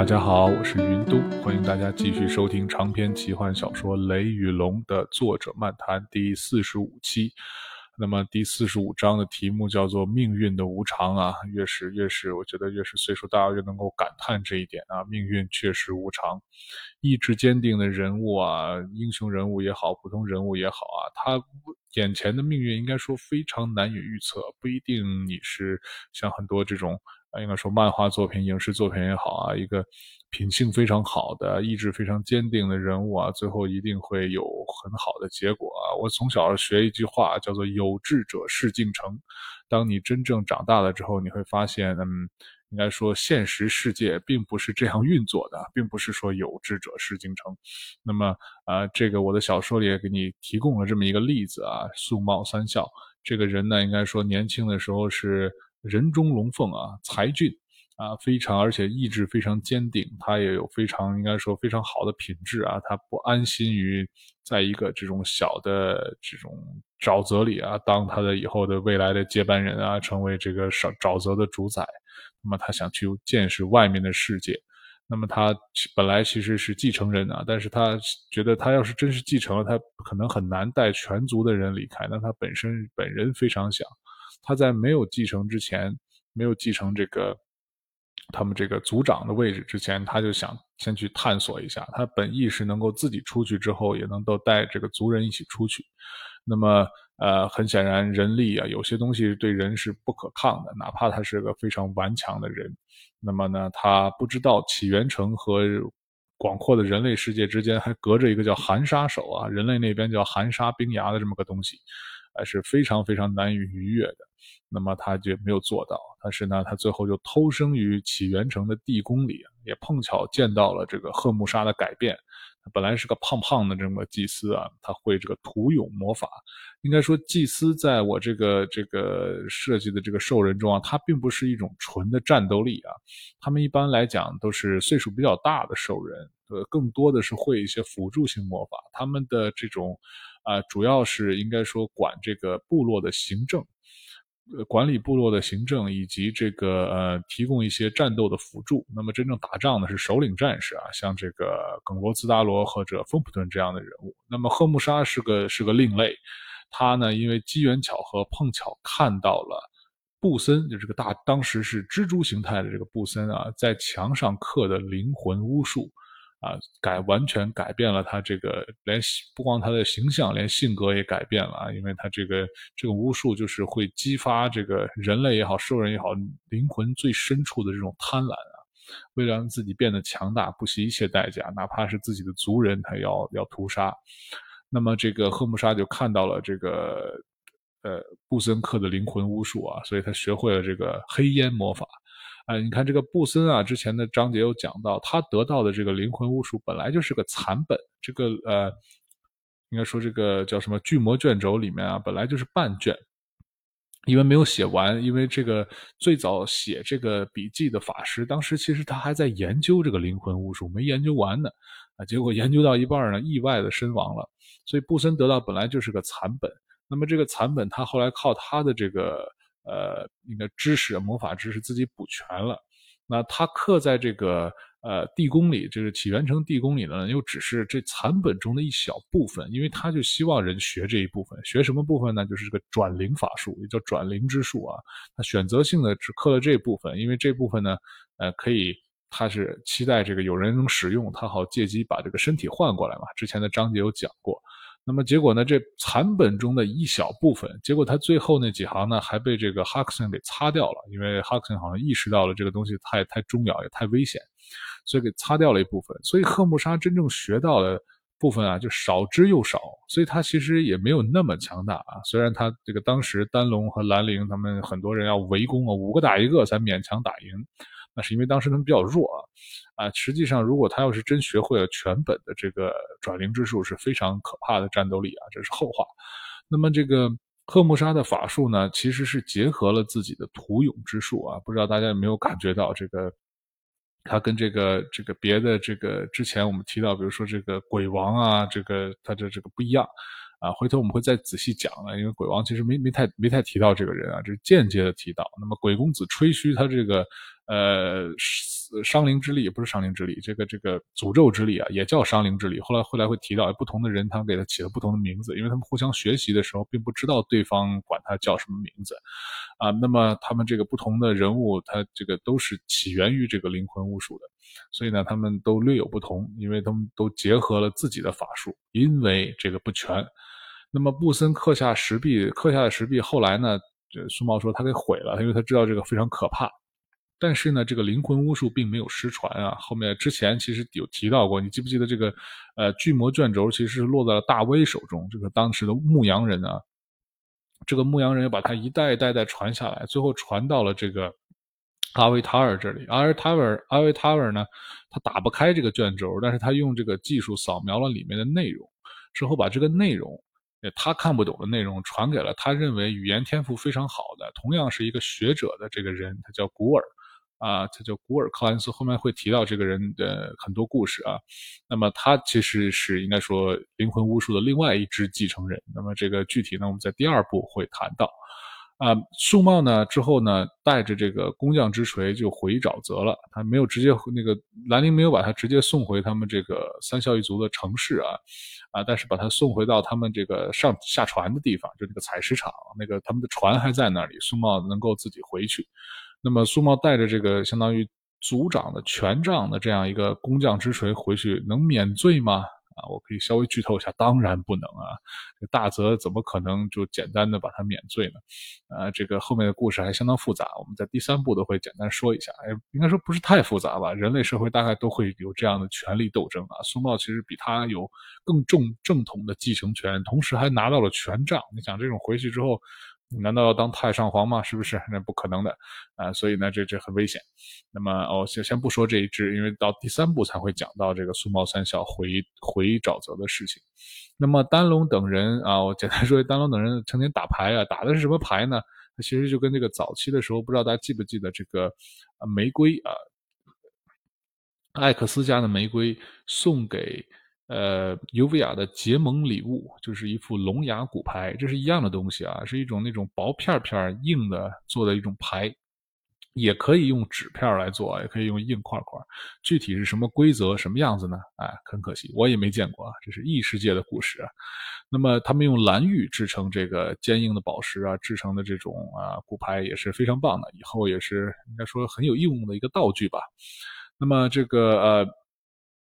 大家好，我是云都，欢迎大家继续收听长篇奇幻小说《雷与龙》的作者漫谈第四十五期。那么第四十五章的题目叫做“命运的无常”啊，越是越是，我觉得越是岁数大，越能够感叹这一点啊，命运确实无常。意志坚定的人物啊，英雄人物也好，普通人物也好啊，他眼前的命运应该说非常难以预测，不一定你是像很多这种。啊，应该说漫画作品、影视作品也好啊，一个品性非常好的、意志非常坚定的人物啊，最后一定会有很好的结果啊。我从小学一句话，叫做“有志者事竟成”。当你真正长大了之后，你会发现，嗯，应该说现实世界并不是这样运作的，并不是说有志者事竟成。那么，啊，这个我的小说里也给你提供了这么一个例子啊，素貌三笑这个人呢，应该说年轻的时候是。人中龙凤啊，才俊啊，非常而且意志非常坚定，他也有非常应该说非常好的品质啊，他不安心于在一个这种小的这种沼泽里啊，当他的以后的未来的接班人啊，成为这个沼沼泽的主宰，那么他想去见识外面的世界，那么他本来其实是继承人啊，但是他觉得他要是真是继承了，他可能很难带全族的人离开，那他本身本人非常想。他在没有继承之前，没有继承这个他们这个族长的位置之前，他就想先去探索一下。他本意是能够自己出去之后，也能够带这个族人一起出去。那么，呃，很显然，人力啊，有些东西对人是不可抗的，哪怕他是个非常顽强的人。那么呢，他不知道起源城和广阔的人类世界之间还隔着一个叫寒沙手啊，人类那边叫寒沙冰崖的这么个东西。还是非常非常难以逾越的，那么他就没有做到。但是呢，他最后就偷生于起源城的地宫里，也碰巧见到了这个赫木沙的改变。本来是个胖胖的这么祭司啊，他会这个屠勇魔法。应该说，祭司在我这个这个设计的这个兽人中啊，他并不是一种纯的战斗力啊。他们一般来讲都是岁数比较大的兽人，呃，更多的是会一些辅助性魔法。他们的这种。啊，主要是应该说管这个部落的行政，管理部落的行政，以及这个呃，提供一些战斗的辅助。那么真正打仗的是首领战士啊，像这个耿罗兹达罗或者丰普顿这样的人物。那么赫木沙是个是个另类，他呢因为机缘巧合碰巧看到了布森，就这个大当时是蜘蛛形态的这个布森啊，在墙上刻的灵魂巫术。啊，改完全改变了他这个，连不光他的形象，连性格也改变了啊！因为他这个这个巫术就是会激发这个人类也好，兽人也好，灵魂最深处的这种贪婪啊！为了让自己变得强大，不惜一切代价，哪怕是自己的族人，他要要屠杀。那么这个赫姆沙就看到了这个呃布森克的灵魂巫术啊，所以他学会了这个黑烟魔法。哎，你看这个布森啊，之前的章节有讲到，他得到的这个灵魂巫术本来就是个残本，这个呃，应该说这个叫什么巨魔卷轴里面啊，本来就是半卷，因为没有写完，因为这个最早写这个笔记的法师，当时其实他还在研究这个灵魂巫术，没研究完呢，啊，结果研究到一半呢，意外的身亡了，所以布森得到本来就是个残本，那么这个残本他后来靠他的这个。呃，那个知识魔法知识自己补全了，那他刻在这个呃地宫里，就是起源城地宫里呢，又只是这残本中的一小部分，因为他就希望人学这一部分，学什么部分呢？就是这个转灵法术，也叫转灵之术啊。他选择性的只刻了这部分，因为这部分呢，呃，可以，他是期待这个有人能使用，他好借机把这个身体换过来嘛。之前的章节有讲过。那么结果呢？这残本中的一小部分，结果他最后那几行呢，还被这个哈克森给擦掉了，因为哈克森好像意识到了这个东西太太重要也太危险，所以给擦掉了一部分。所以赫木沙真正学到的部分啊，就少之又少，所以他其实也没有那么强大啊。虽然他这个当时丹龙和兰陵他们很多人要围攻啊，五个打一个才勉强打赢。那是因为当时他们比较弱啊，啊，实际上如果他要是真学会了全本的这个转灵之术，是非常可怕的战斗力啊，这是后话。那么这个赫木沙的法术呢，其实是结合了自己的屠勇之术啊，不知道大家有没有感觉到这个，他跟这个这个别的这个之前我们提到，比如说这个鬼王啊，这个他的这个不一样。啊，回头我们会再仔细讲啊，因为鬼王其实没没太没太提到这个人啊，这是间接的提到。那么鬼公子吹嘘他这个呃，伤灵之力不是伤灵之力，这个这个诅咒之力啊，也叫伤灵之力。后来后来会提到不同的人，他给他起了不同的名字，因为他们互相学习的时候，并不知道对方管他叫什么名字啊。那么他们这个不同的人物，他这个都是起源于这个灵魂巫术的，所以呢，他们都略有不同，因为他们都结合了自己的法术，因为这个不全。那么布森刻下石壁，刻下的石壁，后来呢，这苏茂说他给毁了，因为他知道这个非常可怕。但是呢，这个灵魂巫术并没有失传啊。后面之前其实有提到过，你记不记得这个呃巨魔卷轴其实是落在了大威手中，这个当时的牧羊人啊，这个牧羊人又把他一代一代代传下来，最后传到了这个阿维塔尔这里。阿维塔尔阿维塔尔呢，他打不开这个卷轴，但是他用这个技术扫描了里面的内容，之后把这个内容，他看不懂的内容传给了他认为语言天赋非常好的，同样是一个学者的这个人，他叫古尔。啊，他叫古尔克兰斯，后面会提到这个人的很多故事啊。那么他其实是应该说灵魂巫术的另外一支继承人。那么这个具体呢，我们在第二部会谈到。啊，素茂呢之后呢，带着这个工匠之锤就回沼泽了。他没有直接那个兰陵没有把他直接送回他们这个三校一族的城市啊，啊，但是把他送回到他们这个上下船的地方，就那个采石场，那个他们的船还在那里，素茂能够自己回去。那么苏茂带着这个相当于族长的权杖的这样一个工匠之锤回去，能免罪吗？啊，我可以稍微剧透一下，当然不能啊！大泽怎么可能就简单的把他免罪呢？啊，这个后面的故事还相当复杂，我们在第三部都会简单说一下。哎，应该说不是太复杂吧？人类社会大概都会有这样的权力斗争啊。苏茂其实比他有更重正统的继承权，同时还拿到了权杖。你想，这种回去之后。难道要当太上皇吗？是不是？那不可能的啊！所以呢，这这很危险。那么，哦，先先不说这一支，因为到第三部才会讲到这个苏茂三小回回沼泽的事情。那么，丹龙等人啊，我简单说，丹龙等人成天打牌啊，打的是什么牌呢？其实就跟这个早期的时候，不知道大家记不记得这个玫瑰啊，艾克斯家的玫瑰送给。呃，尤维亚的结盟礼物就是一副龙牙骨牌，这是一样的东西啊，是一种那种薄片片硬的做的一种牌，也可以用纸片来做，也可以用硬块块。具体是什么规则、什么样子呢？哎，很可惜，我也没见过啊，这是异世界的故事啊。那么他们用蓝玉制成这个坚硬的宝石啊，制成的这种啊骨牌也是非常棒的，以后也是应该说很有用的一个道具吧。那么这个呃。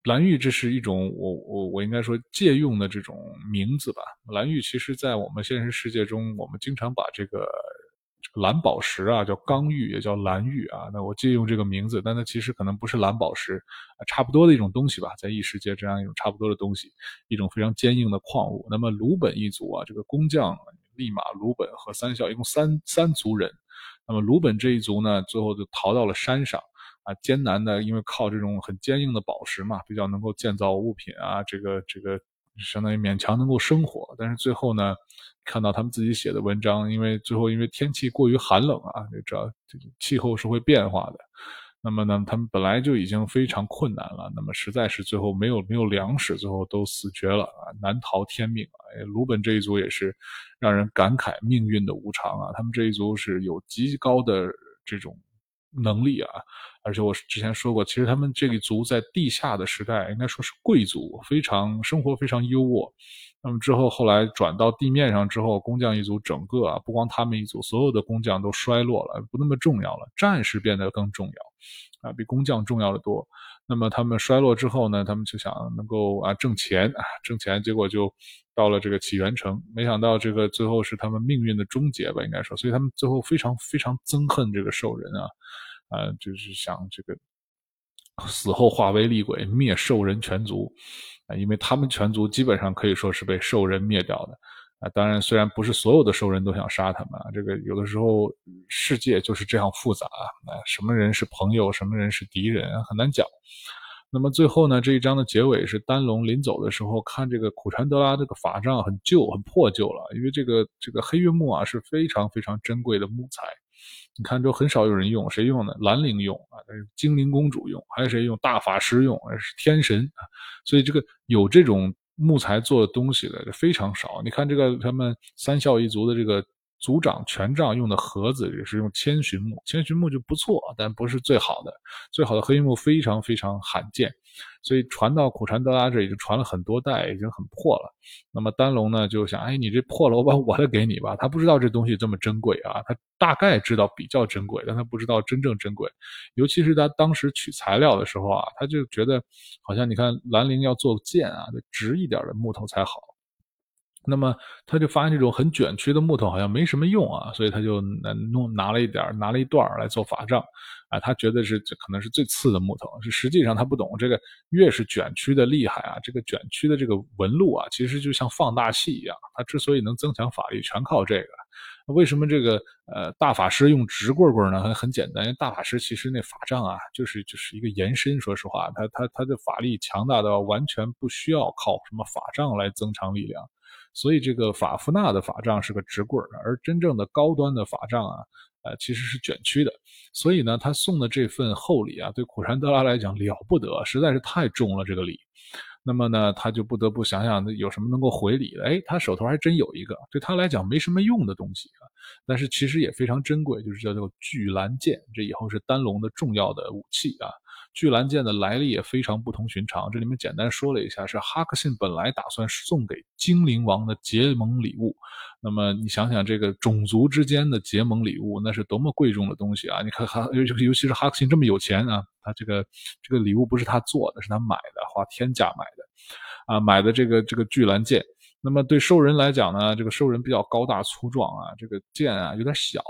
蓝玉，这是一种我我我应该说借用的这种名字吧。蓝玉其实，在我们现实世界中，我们经常把这个蓝宝石啊叫刚玉，也叫蓝玉啊。那我借用这个名字，但它其实可能不是蓝宝石，差不多的一种东西吧，在异世界这样一种差不多的东西，一种非常坚硬的矿物。那么鲁本一族啊，这个工匠利马、鲁本和三孝一共三三族人。那么鲁本这一族呢，最后就逃到了山上。啊，艰难的，因为靠这种很坚硬的宝石嘛，比较能够建造物品啊，这个这个相当于勉强能够生活。但是最后呢，看到他们自己写的文章，因为最后因为天气过于寒冷啊，你知道这气候是会变化的。那么呢，他们本来就已经非常困难了，那么实在是最后没有没有粮食，最后都死绝了啊，难逃天命啊。鲁本这一族也是让人感慨命运的无常啊，他们这一族是有极高的这种。能力啊，而且我之前说过，其实他们这一族在地下的时代，应该说是贵族，非常生活非常优渥。那么之后后来转到地面上之后，工匠一族整个啊，不光他们一族，所有的工匠都衰落了，不那么重要了，战士变得更重要，啊，比工匠重要的多。那么他们衰落之后呢，他们就想能够啊挣钱啊挣钱，结果就到了这个起源城，没想到这个最后是他们命运的终结吧，应该说，所以他们最后非常非常憎恨这个兽人啊，啊，就是想这个死后化为厉鬼灭兽人全族啊，因为他们全族基本上可以说是被兽人灭掉的。啊，当然，虽然不是所有的兽人都想杀他们，这个有的时候世界就是这样复杂啊，什么人是朋友，什么人是敌人，很难讲。那么最后呢，这一章的结尾是丹龙临走的时候，看这个苦禅德拉这个法杖很旧、很破旧了，因为这个这个黑月木啊是非常非常珍贵的木材，你看都很少有人用，谁用呢？兰陵用啊，精灵公主用，还有谁用？大法师用，是天神啊，所以这个有这种。木材做的东西的非常少，你看这个他们三孝一族的这个族长权杖用的盒子也是用千寻木，千寻木就不错，但不是最好的，最好的黑云木非常非常罕见，所以传到苦禅德拉这已经传了很多代，已经很破了。那么丹龙呢就想，哎，你这破了，我把我的给你吧。他不知道这东西这么珍贵啊，他大概知道比较珍贵，但他不知道真正珍贵。尤其是他当时取材料的时候啊，他就觉得好像你看兰陵要做剑啊，得直一点的木头才好。那么他就发现这种很卷曲的木头好像没什么用啊，所以他就拿弄拿了一点拿了一段来做法杖，啊，他觉得是这可能是最次的木头，是实际上他不懂这个越是卷曲的厉害啊，这个卷曲的这个纹路啊，其实就像放大器一样，它之所以能增强法力，全靠这个。为什么这个呃大法师用直棍棍呢？很很简单，因为大法师其实那法杖啊，就是就是一个延伸。说实话，他他他的法力强大到完全不需要靠什么法杖来增强力量。所以这个法夫纳的法杖是个直棍儿而真正的高端的法杖啊，呃，其实是卷曲的。所以呢，他送的这份厚礼啊，对苦禅德拉来讲了不得，实在是太重了这个礼。那么呢，他就不得不想想有什么能够回礼的。哎，他手头还真有一个对他来讲没什么用的东西啊，但是其实也非常珍贵，就是叫做巨蓝剑。这以后是丹龙的重要的武器啊。巨蓝剑的来历也非常不同寻常，这里面简单说了一下，是哈克逊本来打算送给精灵王的结盟礼物。那么你想想，这个种族之间的结盟礼物，那是多么贵重的东西啊！你看哈，尤尤其是哈克逊这么有钱啊，他这个这个礼物不是他做的，是他买的，花天价买的，啊，买的这个这个巨蓝剑。那么对兽人来讲呢，这个兽人比较高大粗壮啊，这个剑啊有点小，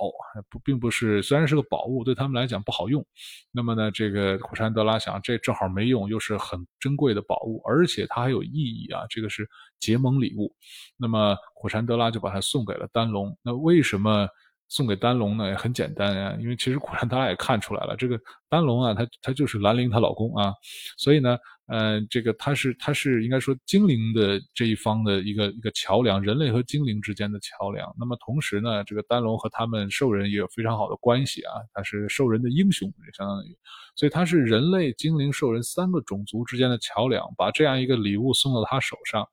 不并不是虽然是个宝物，对他们来讲不好用。那么呢，这个苦山德拉想，这正好没用，又是很珍贵的宝物，而且它还有意义啊，这个是结盟礼物。那么苦山德拉就把它送给了丹龙。那为什么？送给丹龙呢也很简单呀，因为其实苦山大家也看出来了，这个丹龙啊，他他就是兰陵她老公啊，所以呢，呃，这个他是他是应该说精灵的这一方的一个一个桥梁，人类和精灵之间的桥梁。那么同时呢，这个丹龙和他们兽人也有非常好的关系啊，他是兽人的英雄，相当于，所以他是人类、精灵、兽人三个种族之间的桥梁，把这样一个礼物送到他手上，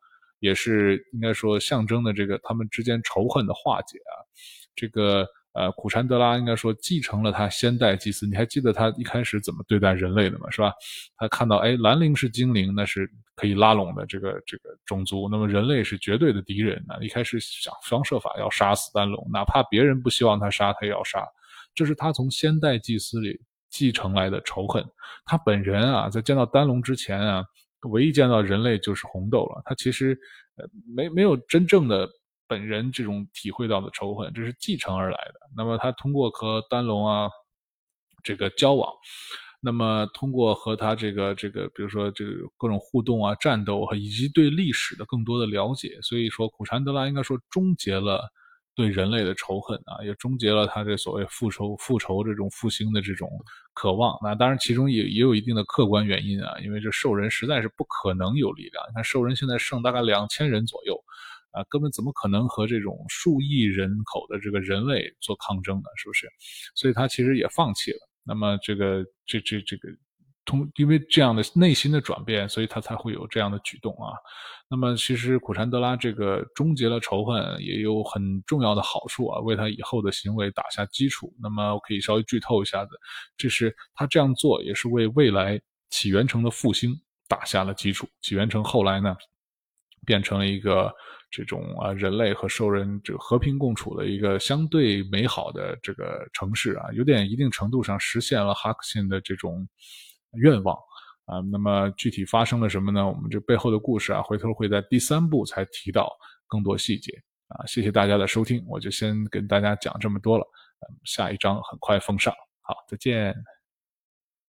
也是应该说象征的这个他们之间仇恨的化解啊。这个呃，苦禅德拉应该说继承了他先代祭司。你还记得他一开始怎么对待人类的吗？是吧？他看到哎，兰陵是精灵，那是可以拉拢的这个这个种族。那么人类是绝对的敌人呢！一开始想方设法要杀死丹龙，哪怕别人不希望他杀，他也要杀。这是他从先代祭司里继承来的仇恨。他本人啊，在见到丹龙之前啊，唯一见到人类就是红豆了。他其实呃没没有真正的。本人这种体会到的仇恨，这是继承而来的。那么他通过和丹龙啊这个交往，那么通过和他这个这个，比如说这个各种互动啊、战斗和以及对历史的更多的了解，所以说苦禅德拉应该说终结了对人类的仇恨啊，也终结了他这所谓复仇、复仇这种复兴的这种渴望。那当然其中也也有一定的客观原因啊，因为这兽人实在是不可能有力量。你看兽人现在剩大概两千人左右。啊，根本怎么可能和这种数亿人口的这个人类做抗争呢？是不是？所以他其实也放弃了。那么这个这这这个通，因为这样的内心的转变，所以他才会有这样的举动啊。那么其实苦禅德拉这个终结了仇恨，也有很重要的好处啊，为他以后的行为打下基础。那么我可以稍微剧透一下子，这是他这样做也是为未来起源城的复兴打下了基础。起源城后来呢，变成了一个。这种啊，人类和兽人这个和平共处的一个相对美好的这个城市啊，有点一定程度上实现了哈克逊的这种愿望啊。那么具体发生了什么呢？我们这背后的故事啊，回头会在第三部才提到更多细节啊。谢谢大家的收听，我就先跟大家讲这么多了。下一章很快奉上，好，再见。